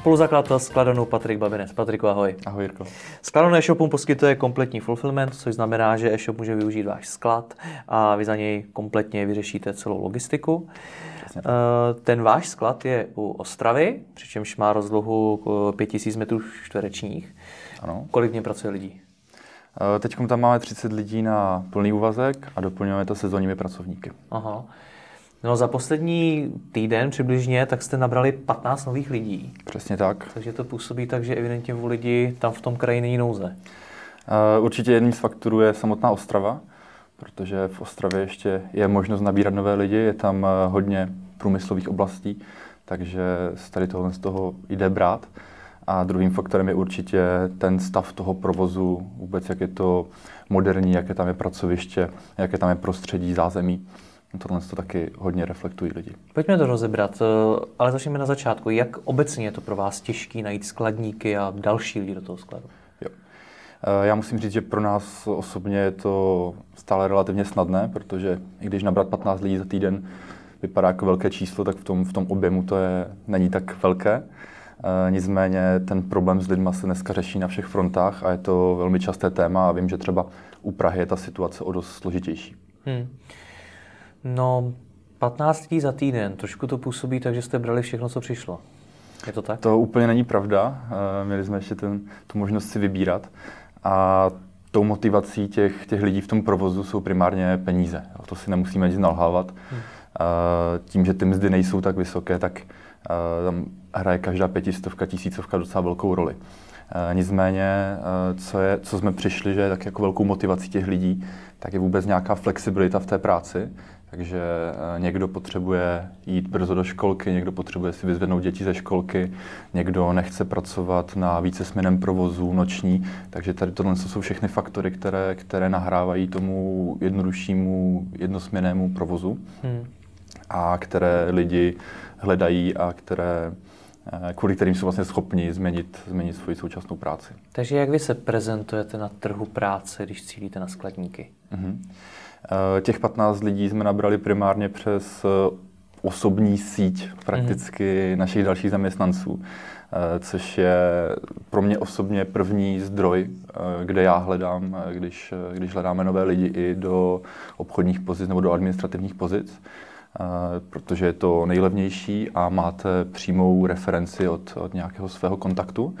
Spoluzakladatel Skladonu Patrik Babinec. Patriku, ahoj. Ahoj, Jirko. Skladon e-shopům poskytuje kompletní fulfillment, což znamená, že e-shop může využít váš sklad a vy za něj kompletně vyřešíte celou logistiku. Přesně. Eh, ten váš sklad je u Ostravy, přičemž má rozlohu 5000 metrů čtverečních. Ano. Kolik mě pracuje lidí? Eh, teď tam máme 30 lidí na plný úvazek a doplňujeme to sezónními pracovníky. Aha. No za poslední týden přibližně, tak jste nabrali 15 nových lidí. Přesně tak. Takže to působí tak, že evidentně u lidí tam v tom kraji není nouze. Uh, určitě jedním z faktorů je samotná Ostrava, protože v Ostravě ještě je možnost nabírat nové lidi, je tam uh, hodně průmyslových oblastí, takže z tady tohle z toho jde brát. A druhým faktorem je určitě ten stav toho provozu, vůbec jak je to moderní, jaké tam je pracoviště, jaké tam je prostředí, zázemí. Tohle to taky hodně reflektují lidi. Pojďme to rozebrat, eh, ale začneme na začátku. Jak obecně je to pro vás těžké najít skladníky a další lidi do toho skladu? Jo. Eh, já musím říct, že pro nás osobně je to stále relativně snadné, protože i když nabrat 15 lidí za týden vypadá jako velké číslo, tak v tom, v tom objemu to je, není tak velké. E, nicméně ten problém s lidma se dneska řeší na všech frontách a je to velmi časté téma a vím, že třeba u Prahy je ta situace o dost složitější. Hmm. No, 15 lidí za týden, trošku to působí tak, že jste brali všechno, co přišlo. Je to tak? To úplně není pravda. Eh, měli jsme ještě ten, tu možnost si vybírat. A tou motivací těch, těch lidí v tom provozu jsou primárně peníze. To si nemusíme nic nalhávat. Hmm. Tím, že ty mzdy nejsou tak vysoké, tak eh, tam hraje každá pětistovka, tisícovka docela velkou roli. Nicméně, co, je, co jsme přišli, že je tak jako velkou motivací těch lidí, tak je vůbec nějaká flexibilita v té práci, takže eh, někdo potřebuje jít brzo do školky, někdo potřebuje si vyzvednout děti ze školky, někdo nechce pracovat na vícesměném provozu noční, takže tady tohle jsou všechny faktory, které, které nahrávají tomu jednoduššímu jednosměnému provozu hmm. a které lidi hledají a které eh, kvůli kterým jsou vlastně schopni změnit, změnit svoji současnou práci. Takže jak vy se prezentujete na trhu práce, když cílíte na skladníky? Mm-hmm. Eh, těch 15 lidí jsme nabrali primárně přes eh, osobní síť prakticky mm. našich dalších zaměstnanců, eh, což je pro mě osobně první zdroj, kde já hledám, když, když hledáme nové lidi i do obchodních pozic nebo do administrativních pozic, protože je to nejlevnější a máte přímou referenci od, od nějakého svého kontaktu.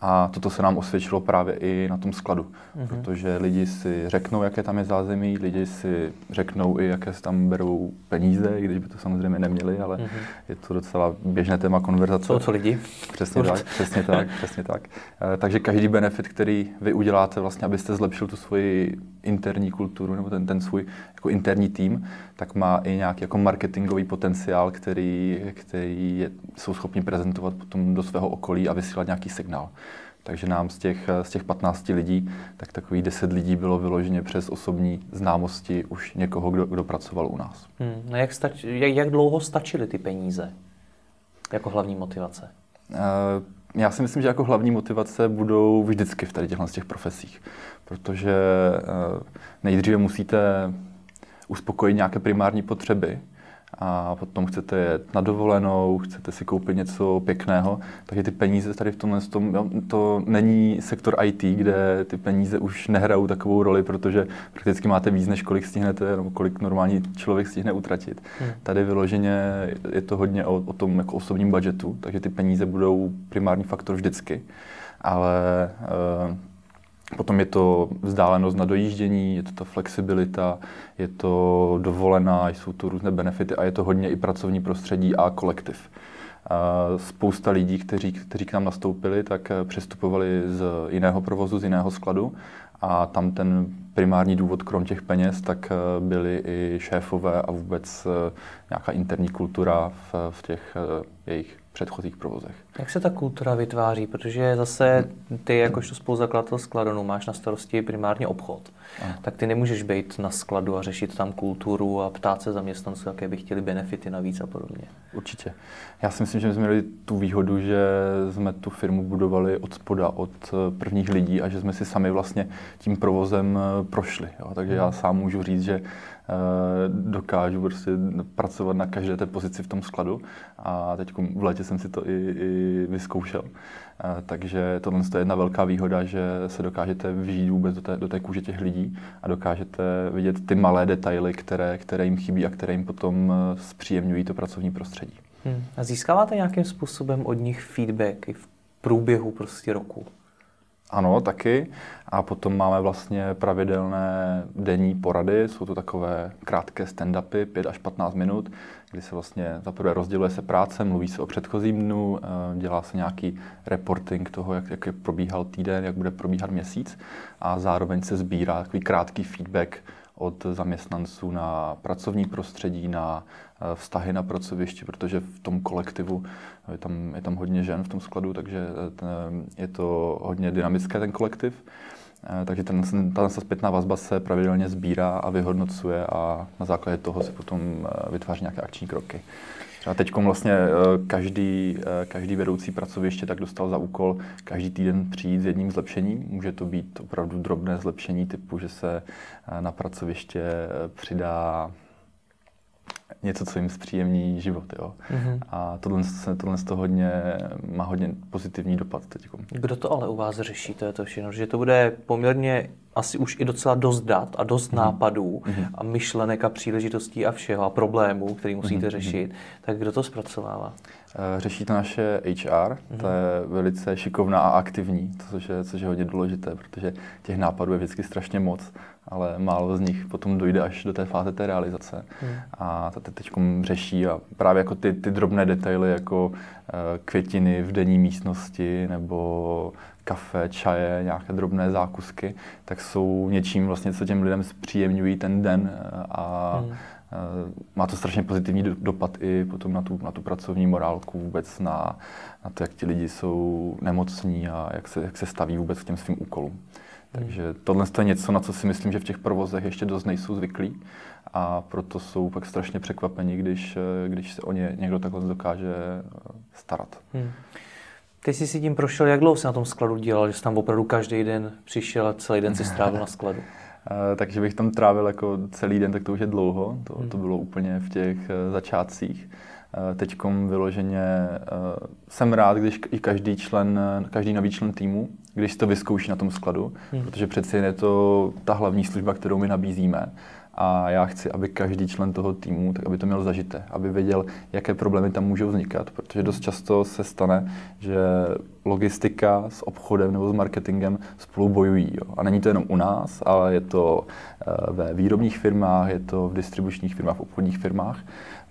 A toto se nám osvědčilo právě i na tom skladu, mm-hmm. protože lidi si řeknou, jaké tam je zázemí, lidi si řeknou i, jaké si tam berou peníze, i když by to samozřejmě neměli, ale mm-hmm. je to docela běžné téma konverzace. Jsou to lidi? Přesně tak, přesně tak, přesně tak. E, takže každý benefit, který vy uděláte, vlastně, abyste zlepšil tu svoji interní kulturu nebo ten, ten svůj jako interní tým, tak má i nějaký jako marketingový potenciál, který, který je, jsou schopni prezentovat potom do svého okolí a vysílat nějaký signál. Takže nám z těch, z těch 15 lidí, tak takových 10 lidí bylo vyloženě přes osobní známosti už někoho, kdo, kdo pracoval u nás. Hmm, no jak, stač, jak, jak dlouho stačily ty peníze jako hlavní motivace? Uh, já si myslím, že jako hlavní motivace budou vždycky v tady těchto těch profesích, protože uh, nejdříve musíte uspokojit nějaké primární potřeby, a potom chcete jet na dovolenou, chcete si koupit něco pěkného, takže ty peníze tady v tomhle tom, to není sektor IT, kde ty peníze už nehrajou takovou roli, protože prakticky máte víc, než kolik stihnete, nebo kolik normální člověk stihne utratit. Hmm. Tady vyloženě je to hodně o, o tom jako osobním budgetu, takže ty peníze budou primární faktor vždycky. Ale uh, Potom je to vzdálenost na dojíždění, je to ta flexibilita, je to dovolená, jsou to různé benefity a je to hodně i pracovní prostředí a kolektiv. Spousta lidí, kteří, kteří k nám nastoupili, tak eh, přestupovali z jiného provozu, z jiného skladu a tam ten primární důvod, krom těch peněz, tak eh, byli i šéfové a vůbec eh, nějaká interní kultura v, v těch jejich předchozích provozech. Jak se ta kultura vytváří? Protože zase ty jakožto spoluzakladatel skladonu máš na starosti primárně obchod. Aha. Tak ty nemůžeš být na skladu a řešit tam kulturu a ptát se zaměstnanců, jaké by chtěli benefity navíc a podobně. Určitě. Já si myslím, že jsme měli tu výhodu, že jsme tu firmu budovali od spoda, od eh, prvních lidí a že jsme si sami vlastně tím provozem eh, prošli. Jo? Takže já hmm. sám můžu říct, že dokážu prostě pracovat na každé té pozici v tom skladu a teď v létě jsem si to i, i vyzkoušel. Takže tohle je jedna velká výhoda, že se dokážete vžít vůbec do té, do té kůže těch lidí a dokážete vidět ty malé detaily, které, které jim chybí a které jim potom zpříjemňují to pracovní prostředí. Hmm. A získáváte nějakým způsobem od nich feedback i v průběhu prostě roku? Ano, taky. A potom máme vlastně pravidelné denní porady. Jsou to takové krátké stand-upy, 5 až 15 minut, kdy se vlastně zaprvé rozděluje se práce, mluví se o předchozím dnu, eh, dělá se nějaký reporting toho, jak, jak probíhal týden, jak bude probíhat měsíc a zároveň se sbírá takový krátký feedback od zaměstnanců na pracovní prostředí, na vztahy na pracovišti, protože v tom kolektivu je tam, je tam hodně žen v tom skladu, takže eh, je to hodně dynamické ten kolektiv. Eh, takže ten, ta zpětná vazba se pravidelně sbírá a vyhodnocuje a na základě toho se potom vytváří nějaké akční kroky. A teď vlastně eh, každý, eh, každý vedoucí pracoviště tak dostal za úkol každý týden přijít s jedním zlepšením. Může to být opravdu drobné zlepšení typu, že se eh, na pracoviště přidá něco, co jim zpříjemní život. Jo. Mm-hmm. A tohle, tohle to hodně, má hodně pozitivní dopad teď. Kdo to ale u vás řeší, to je to všechno, že to bude poměrně asi už i docela dost dat a dost mm-hmm. nápadů mm-hmm. a myšlenek a příležitostí a všeho a problémů, který musíte mm-hmm. řešit, tak kdo to zpracovává? Eh, řeší to naše HR, mm-hmm. to je velice šikovná a aktivní, což je, což je hodně důležité, protože těch nápadů je vždycky strašně moc, ale málo z nich potom dojde až do té fáze té realizace. Mm. A to teď řeší a právě jako ty, ty drobné detaily, jako uh, květiny v denní místnosti nebo kafe, čaje, nějaké drobné zákusky, tak jsou něčím vlastně, co těm lidem zpříjemňují ten den eh, a hmm. má to strašně pozitivní dopad i potom na tu, na tu pracovní morálku, vůbec na, na to, jak ti lidi jsou nemocní a jak se, jak se staví vůbec k těm svým úkolům. Hmm. Takže tohle je něco, na co si myslím, že v těch provozech ještě dost nejsou zvyklí a proto jsou pak strašně překvapení, když, eh, když se o ně někdo takhle dokáže starat. Hmm. Ty jsi si tím prošel, jak dlouho jsi na tom skladu dělal, že jsi tam opravdu každý den přišel a celý den si strávil na skladu? Eh, takže bych tam trávil jako celý den, tak to už je dlouho. To, hmm. to bylo úplně v těch eh, začátcích. Eh, Teď vyloženě jsem rád, když i každý člen, každý nový člen týmu, když to vyzkouší na tom skladu, hmm. protože přeci je to ta hlavní služba, kterou my nabízíme a já chci, aby každý člen toho týmu, tak aby to měl zažité, aby věděl, jaké problémy tam můžou vznikat, protože dost často se stane, že logistika s obchodem nebo s marketingem spolu bojují. Jo. A není to jenom u nás, ale je to eh, ve výrobních firmách, je to v distribučních firmách, v obchodních firmách,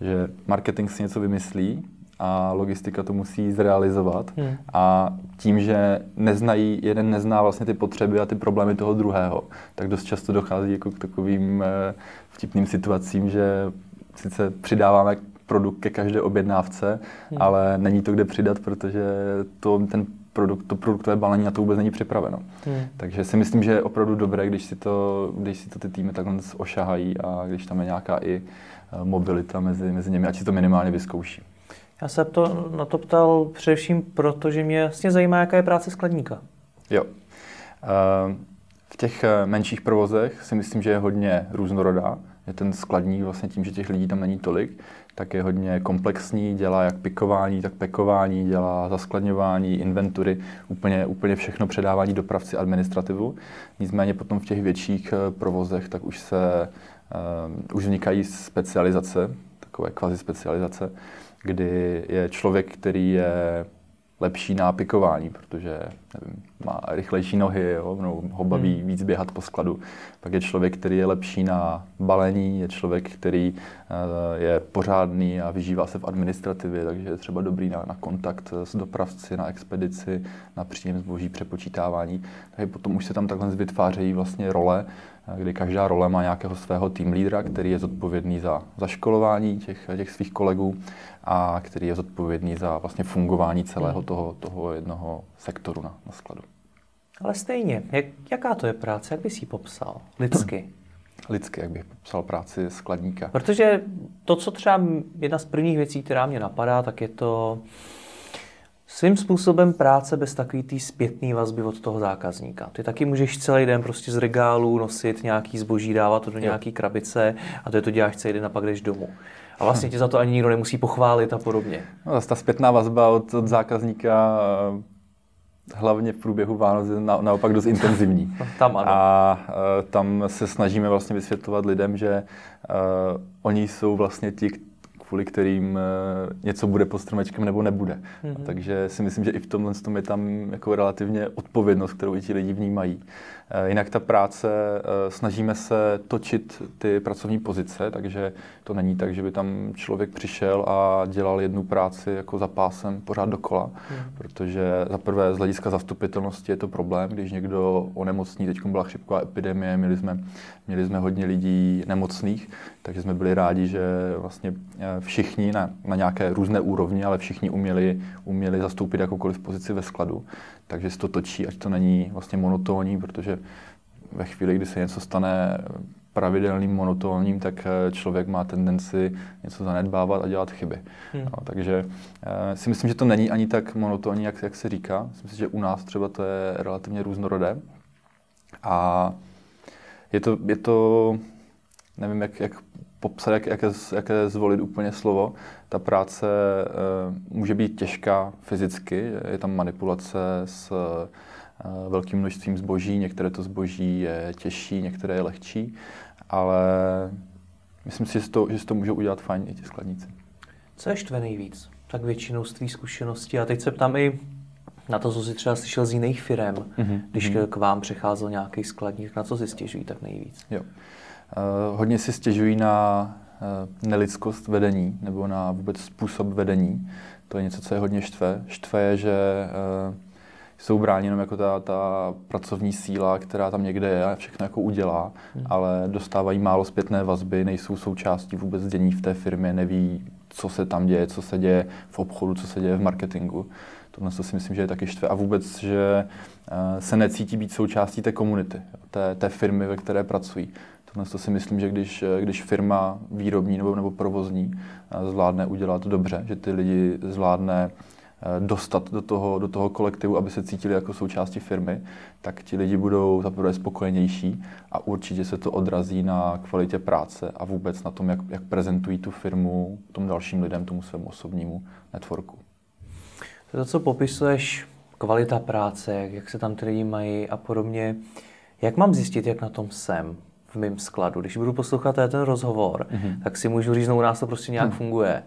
že marketing si něco vymyslí, a logistika to musí zrealizovat. Hmm. A tím, že neznají, jeden nezná vlastně ty potřeby a ty problémy toho druhého, tak dost často dochází jako k takovým eh, vtipným situacím, že sice přidáváme produkt ke každé objednávce, hmm. ale není to kde přidat, protože to, ten produkt, to produktové balení na to vůbec není připraveno. Hmm. Takže si myslím, že je opravdu dobré, když si to, když si to ty týmy takhle ošahají a když tam je nějaká i eh, mobilita mezi, mezi nimi, ať si to minimálně vyzkouší. Já se to, na to ptal především proto, že mě vlastně zajímá, jaká je práce skladníka. Jo. Eh, v těch eh, menších provozech si myslím, že je hodně různorodá. Je ten skladník vlastně tím, že těch lidí tam není tolik, tak je hodně komplexní, dělá jak pikování, tak pekování, dělá zaskladňování, inventury, úplně, úplně všechno předávání dopravci administrativu. Nicméně potom v těch větších eh, provozech tak už se uh, už vznikají specializace, takové kvazi specializace, kdy je člověk, který je lepší na pikování, protože nevím, má rychlejší nohy, jo, no, ho baví hmm. víc běhat po skladu. Pak je člověk, který je lepší na balení, je člověk, který uh, je pořádný a vyžívá se v administrativě, takže je třeba dobrý na, na kontakt s dopravci, na expedici, na příjem zboží, přepočítávání. Takže potom už se tam takhle vytvářejí vlastně role, kdy každá role má nějakého svého tým lídra, který je zodpovědný za zaškolování těch, těch svých kolegů a který je zodpovědný za vlastně fungování celého hmm. toho, toho jednoho sektoru na, na skladu. Ale stejně, jak, jaká to je práce, jak bys ji popsal lidsky? lidsky, jak bych popsal práci skladníka. Protože to, co třeba jedna z prvních věcí, která mě napadá, tak je to svým způsobem práce bez takový té zpětné vazby od toho zákazníka. Ty taky můžeš celý den prostě z regálu nosit nějaký zboží, dávat to do nějaký krabice a to je to děláš celý den a pak jdeš domů. A vlastně tě za to ani nikdo nemusí pochválit a podobně. No, ta zpětná vazba od, od zákazníka eh, hlavně v průběhu Vánoc je na, naopak dost intenzivní. tam ano. A uh, tam se snažíme vlastně vysvětlovat lidem, že uh, oni jsou vlastně ti, kvůli kterým něco bude pod stromečkem nebo nebude. Mm-hmm. Takže si myslím, že i v tomhle tom je tam jako relativně odpovědnost, kterou i ti lidi vnímají. Eh, jinak ta práce, eh, snažíme se točit ty pracovní pozice, takže to není tak, že by tam člověk přišel a dělal jednu práci jako za pásem pořád dokola, hmm. protože za prvé z hlediska zastupitelnosti je to problém, když někdo onemocní, teď byla chřipková epidemie, měli jsme, měli jsme hodně lidí nemocných, takže jsme byli rádi, že vlastně eh, všichni na, na nějaké různé úrovni, ale všichni uměli, uměli zastoupit jakoukoliv pozici ve skladu takže se to točí, ať to není vlastně monotónní, protože ve chvíli, kdy se něco stane pravidelným, monotónním, tak eh, člověk má tendenci něco zanedbávat a dělat chyby. Hmm. No, takže uh, si myslím, že to není ani tak monotónní, jak, jak se říká. Myslím si, že u nás třeba to je relativně různorodé. A je to, je to nevím, jak, jak popsat, jak, jaké, jaké zvolit úplně slovo. Ta práce e, může být těžká fyzicky, je tam manipulace s e, velkým množstvím zboží, některé to zboží je těžší, některé je lehčí, ale myslím si, že to, že to můžou udělat fajn i ti skladníci. Co je štve nejvíc? Tak většinou z tvých zkušeností. A teď se ptám i na to, co jsi třeba slyšel z jiných firm, mm-hmm. když mm-hmm. k vám přecházel nějaký skladník, na co si stěžují tak nejvíc? Jo. Uh, hodně si stěžují na uh, nelidskost vedení nebo na vůbec způsob vedení. To je něco, co je hodně štve. Štve je, že uh, jsou bráni jenom jako ta, ta pracovní síla, která tam někde je a všechno jako udělá, hmm. ale dostávají málo zpětné vazby, nejsou součástí vůbec dění v té firmě, neví, co se tam děje, co se děje v obchodu, co se děje v marketingu. Tohle to si myslím, že je taky štve. A vůbec, že se necítí být součástí té komunity, té, té firmy, ve které pracují. Tohle to si myslím, že když, když firma výrobní nebo, nebo provozní eh, zvládne udělat dobře, že ty lidi zvládne eh, dostat do toho, do toho kolektivu, aby se cítili jako součástí firmy, tak ti lidi budou zaprvé spokojenější a určitě se to odrazí na kvalitě práce a vůbec na tom, jak, jak prezentují tu firmu tom dalším lidem, tomu svému osobnímu networku. To, co popisuješ, kvalita práce, jak se tam ty lidi mají a podobně, jak mám zjistit, jak na tom jsem? V mém skladu. Když budu poslouchat ten rozhovor, mm-hmm. tak si můžu říct, no u nás to prostě nějak mm. funguje.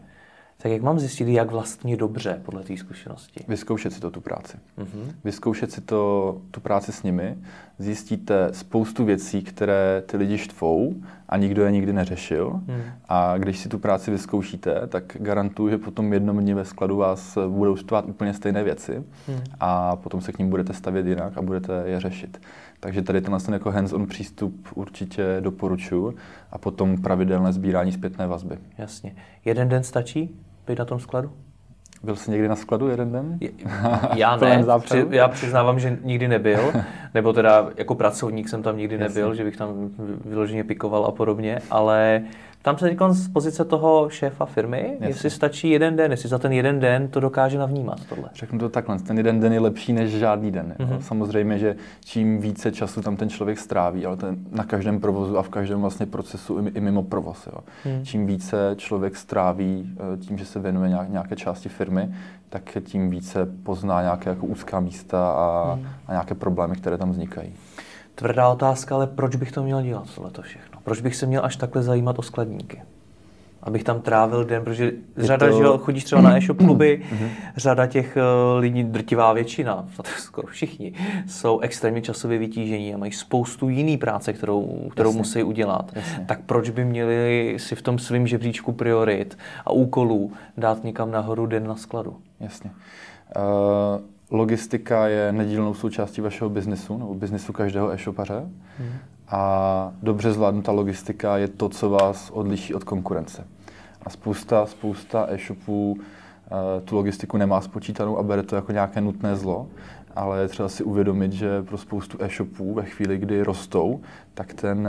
Tak jak mám zjistit, jak vlastně dobře podle té zkušenosti? Vyzkoušet si to tu práci. Mm-hmm. Vyzkoušet si to, tu práci s nimi. Zjistíte spoustu věcí, které ty lidi štvou a nikdo je nikdy neřešil. Mm. A když si tu práci vyzkoušíte, tak garantuju, že potom jednom dní ve skladu vás budou štvát úplně stejné věci mm. a potom se k ním budete stavět jinak a budete je řešit. Takže tady tenhle ten jako hands-on přístup určitě doporučuji a potom pravidelné sbírání zpětné vazby. Jasně. Jeden den stačí být na tom skladu? Byl jsi někdy na skladu jeden den? Já ne, při, já přiznávám, že nikdy nebyl, nebo teda jako pracovník jsem tam nikdy nebyl, Jasně. že bych tam vyloženě pikoval a podobně, ale tam se teď z pozice toho šéfa firmy, Jasně. jestli stačí jeden den, jestli za ten jeden den to dokáže navnímat tohle. Řeknu to takhle, ten jeden den je lepší než žádný den. Mm-hmm. Samozřejmě, že čím více času tam ten člověk stráví, ale ten na každém provozu a v každém vlastně procesu i, i mimo provoz. Jo. Mm. Čím více člověk stráví eh, tím, že se věnuje nějaké části firmy, tak tím více pozná nějaké jako úzká místa a, mm. a nějaké problémy, které tam vznikají. Tvrdá otázka, ale proč bych to měl dělat, tohle všechno? Proč bych se měl až takhle zajímat o skladníky? abych tam trávil den, protože řada, to... že chodíš třeba na e-shop kluby, mm-hmm. řada těch uh, lidí, drtivá většina, skoro všichni, jsou extrémně časově vytížení a mají spoustu jiný práce, kterou, kterou Jasně. musí udělat. Jasně. Tak proč by měli si v tom svém žebříčku priorit a úkolů dát někam nahoru den na skladu? Jasně. Uh, logistika je nedílnou součástí vašeho biznesu, nebo biznesu každého e-shopaře. Mm. A dobře zvládnutá logistika je to, co vás odliší od konkurence. A spousta, spousta e-shopů uh, tu logistiku nemá spočítanou a bere to jako nějaké nutné zlo, ale je třeba si uvědomit, že pro spoustu e-shopů ve chvíli, kdy rostou, tak ten,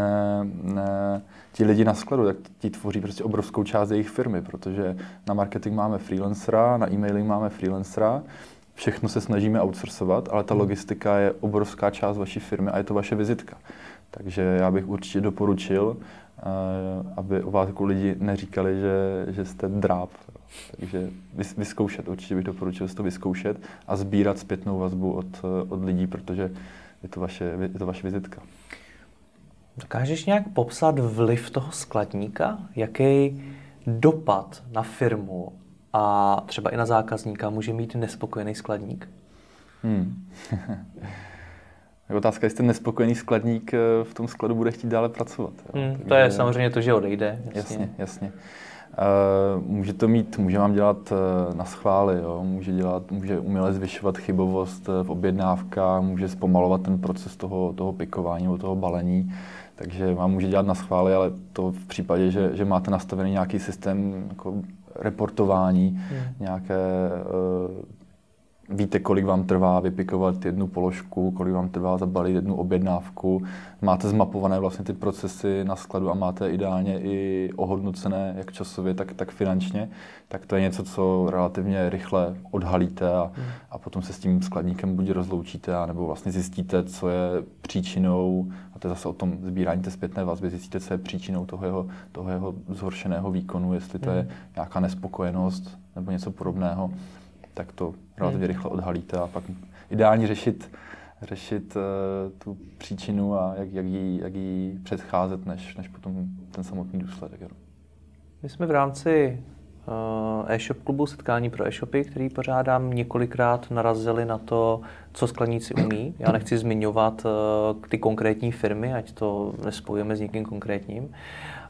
ne, ti lidi na skladu, tak ti tvoří prostě obrovskou část jejich firmy, protože na marketing máme freelancera, na e-mailing máme freelancera, všechno se snažíme outsourcovat, ale ta hmm. logistika je obrovská část vaší firmy a je to vaše vizitka. Takže já bych určitě doporučil, eh, aby o vás jako lidi neříkali, že, že jste dráp. Takže vyzkoušet, určitě bych doporučil si to vyzkoušet a sbírat zpětnou vazbu od, od lidí, protože je to vaše, je to vaše vizitka. Dokážeš nějak popsat vliv toho skladníka? Jaký dopad na firmu a třeba i na zákazníka může mít nespokojený skladník? Hmm. Je otázka, jestli ten nespokojený skladník eh, v tom skladu bude chtít dále pracovat. Jo. Hmm, Takže, to je samozřejmě to, že odejde. Jasně, jasně. jasně. Uh, může to mít, může vám dělat uh, na schvály, jo? Může, dělat, může uměle zvyšovat chybovost v objednávkách, může zpomalovat ten proces toho, toho pikování nebo toho balení, takže vám může dělat na schvály, ale to v případě, že, že máte nastavený nějaký systém jako reportování, hmm. nějaké uh, víte, kolik vám trvá vypikovat jednu položku, kolik vám trvá zabalit jednu objednávku, máte zmapované vlastně ty procesy na skladu a máte ideálně i ohodnocené jak časově, tak, tak finančně, tak to je něco, co relativně rychle odhalíte a, hmm. a potom se s tím skladníkem buď rozloučíte, nebo vlastně zjistíte, co je příčinou, a to je zase o tom sbírání té zpětné vazby, zjistíte, co je příčinou toho jeho, toho jeho zhoršeného výkonu, jestli to je hmm. nějaká nespokojenost nebo něco podobného tak to relativně hmm. rychle odhalíte a pak ideálně řešit, řešit uh, tu příčinu a jak, jak, jí, jak jí předcházet, než, než potom ten samotný důsledek. My jsme v rámci e-shop klubu setkání pro e-shopy, který pořádám, několikrát narazili na to, co skladníci umí. Já nechci zmiňovat uh, ty konkrétní firmy, ať to nespojíme s někým konkrétním,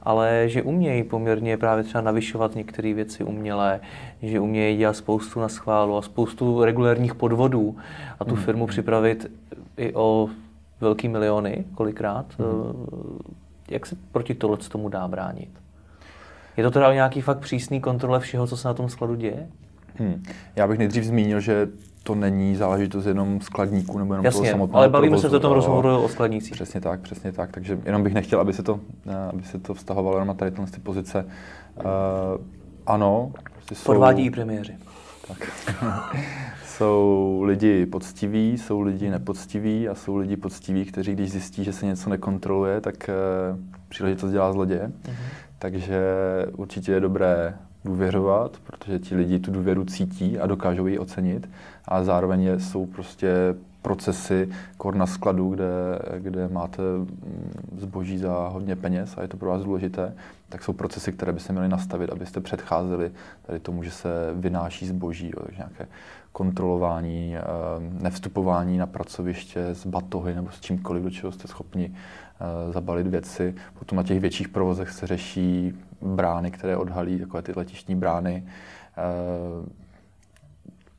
ale že umějí poměrně právě třeba navyšovat některé věci umělé, že umějí dělat spoustu na schválu a spoustu regulérních podvodů a tu mm. firmu připravit i o velký miliony kolikrát. Mm. Jak se proti tohle tomu dá bránit? Je to teda nějaký fakt přísný kontrole všeho, co se na tom skladu děje? Hmm. Já bych nejdřív zmínil, že to není záležitost jenom skladníků nebo jenom Jasně, toho samotného ale bavíme provozu. se v tom rozhovoru o skladnících. Přesně tak, přesně tak. Takže jenom bych nechtěl, aby se to, eh, aby se to vztahovalo jenom na tady ty pozice. Uh, ano. Prostě jsou, Podvádí i premiéři. Tak. jsou lidi poctiví, jsou lidi nepoctiví a jsou lidi poctiví, kteří když zjistí, že se něco nekontroluje, tak uh, příležitost dělá zloděje. Uh-huh. Takže určitě je dobré důvěřovat, protože ti lidi tu důvěru cítí a dokážou ji ocenit. A zároveň jsou prostě procesy kor na skladu, kde, kde máte mm, zboží za hodně peněz a je to pro vás důležité, tak jsou procesy, které by se měly nastavit, abyste předcházeli tady tomu, že se vynáší zboží, jo, takže nějaké kontrolování, eh, nevstupování na pracoviště s batohy nebo s čímkoliv, do čeho jste schopni eh, zabalit věci. Potom na těch větších provozech se řeší brány, které odhalí, takové ty letištní brány. Eh,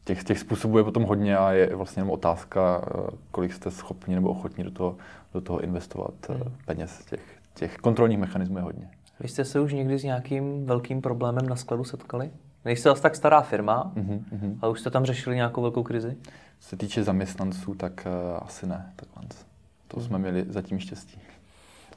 těch, těch způsobů je potom hodně a je vlastně jenom otázka, kolik jste schopni nebo ochotni do toho, do toho investovat hmm. peněz. Těch, těch kontrolních mechanismů je hodně. Vy jste se už někdy s nějakým velkým problémem na skladu setkali? Nejste zase tak stará firma, mm-hmm. ale už jste tam řešili nějakou velkou krizi? Co se týče zaměstnanců, tak uh, asi ne. Takhle. To mm. jsme měli zatím štěstí.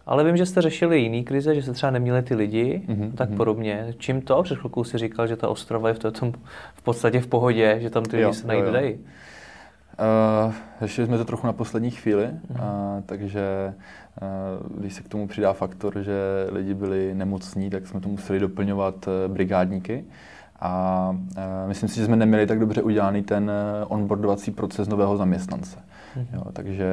Ale vím, že jste řešili jiný krize, že se třeba neměli ty lidi, mm-hmm. tak mhm. podobně. Čím to? Před chvilkou si říkal, že ta Ostrava je v, tom, v podstatě v pohodě, že tam ty lidi se najít dají. Uh, řešili jsme to trochu na poslední chvíli, mm-hmm. uh, takže uh, když se k tomu přidá faktor, že lidi byli nemocní, tak jsme to museli doplňovat uh, brigádníky. A uh, myslím si, že jsme neměli tak dobře udělaný ten onboardovací proces nového zaměstnance. Mm-hmm. Jo, takže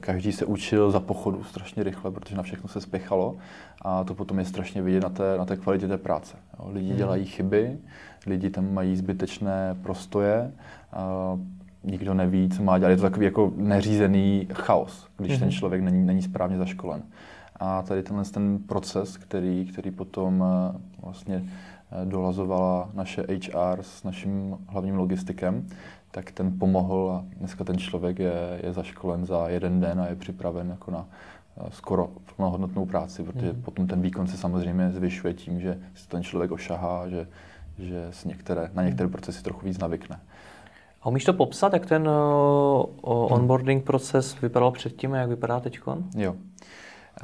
každý se učil za pochodu strašně rychle, protože na všechno se spěchalo a to potom je strašně vidět na té, na té kvalitě té práce. Jo. Lidi mm-hmm. dělají chyby, lidi tam mají zbytečné prostoje, a nikdo neví, co má dělat. Je to takový jako neřízený chaos, když ten mhm. člověk není, není správně zaškolen. A tady tenhle ten proces, který, který potom eh, vlastně eh, dolazovala naše HR s naším hlavním logistikem, tak ten pomohl a dneska ten člověk je, je zaškolen za jeden den a je připraven jako na eh, skoro plnohodnotnou práci, protože mm. potom ten výkon se samozřejmě zvyšuje tím, že se ten člověk ošahá, že, že s některé, na některé procesy trochu víc navykne. A umíš to popsat, jak ten uh, onboarding proces vypadal předtím a jak vypadá teď? Jo.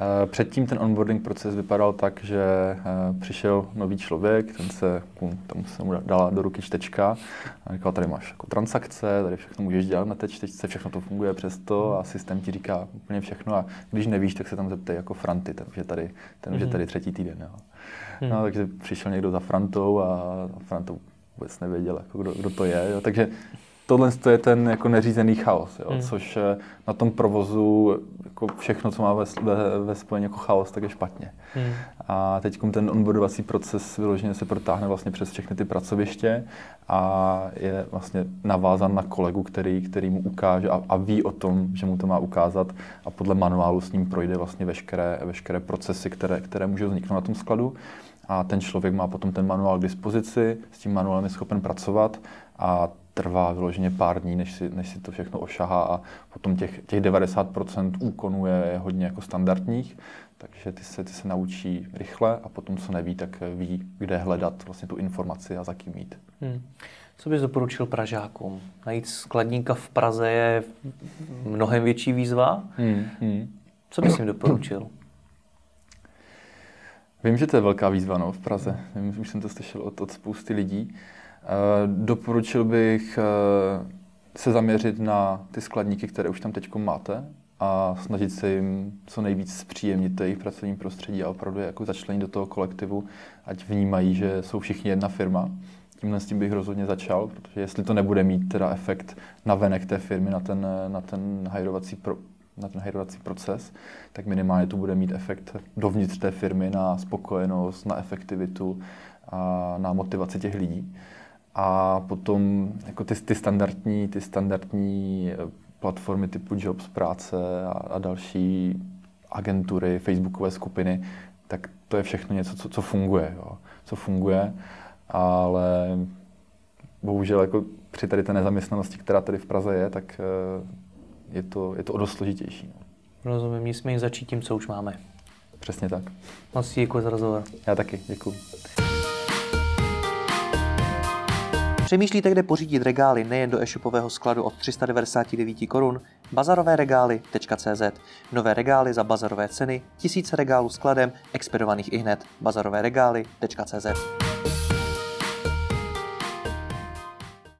Eh, předtím ten onboarding proces vypadal tak, že eh, přišel nový člověk, ten se, tam se mu dala do ruky čtečka a říkal, tady máš jako transakce, tady všechno můžeš dělat na té čtečce, všechno to funguje přes to a systém ti říká úplně všechno a když nevíš, tak se tam zeptej jako Franty, ten už je tady, ten už je mhm. tady třetí týden. Jo. Hmm. No, takže přišel někdo za Frantou a Frantou vůbec nevěděl, jako kdo, kdo to je. Jo. Takže tohle je ten jako neřízený chaos, jo, hmm. což eh, na tom provozu jako všechno, co má ve, ve, ve spojení jako chaos, tak je špatně. Hmm. A teď ten onboardovací proces vyloženě se protáhne vlastně přes všechny ty pracoviště a je vlastně navázan na kolegu, který, který mu ukáže a, a ví o tom, že mu to má ukázat a podle manuálu s ním projde vlastně veškeré, veškeré procesy, které, které můžou vzniknout na tom skladu a ten člověk má potom ten manuál k dispozici, s tím manuálem je schopen pracovat a trvá vyloženě pár dní, než si, než si to všechno ošahá a potom těch, těch 90% úkonů je, je hodně jako standardních, takže ty se, ty se naučí rychle a potom, co neví, tak ví, kde hledat vlastně tu informaci a za kým jít. Hmm. Co bys doporučil Pražákům? Najít skladníka v Praze je mnohem větší výzva. Hmm. Hmm. Co bys jim doporučil? Vím, že to je velká výzva no, v Praze. Vím, už jsem to slyšel od, od spousty lidí. Eh, doporučil bych eh, se zaměřit na ty skladníky, které už tam teď máte a snažit se jim co nejvíc zpříjemnit jejich pracovní prostředí a opravdu jako začlenit do toho kolektivu, ať vnímají, že jsou všichni jedna firma. Tímhle s tím bych rozhodně začal, protože jestli to nebude mít teda efekt na venek té firmy, na ten, na ten hajrovací pro, na ten hajrovací proces, tak minimálně to bude mít efekt dovnitř té firmy na spokojenost, na efektivitu a na motivaci těch lidí. A potom jako ty, ty, standardní, ty standardní eh, platformy typu Jobs, práce a, a další agentury, facebookové skupiny, tak to je všechno něco, co, co funguje. Jo. Co funguje, ale bohužel jako při tady té nezaměstnanosti, která tady v Praze je, tak eh, je to, je to o dost složitější. No. Rozumím, nicméně začít tím, co už máme. Přesně tak. Moc děkuji za rozhovor. Já taky, děkuji. Přemýšlíte, kde pořídit regály nejen do e-shopového skladu od 399 korun? Bazarovéregály.cz Nové regály za bazarové ceny, tisíce regálů skladem, expedovaných i hned. Bazarovéregály.cz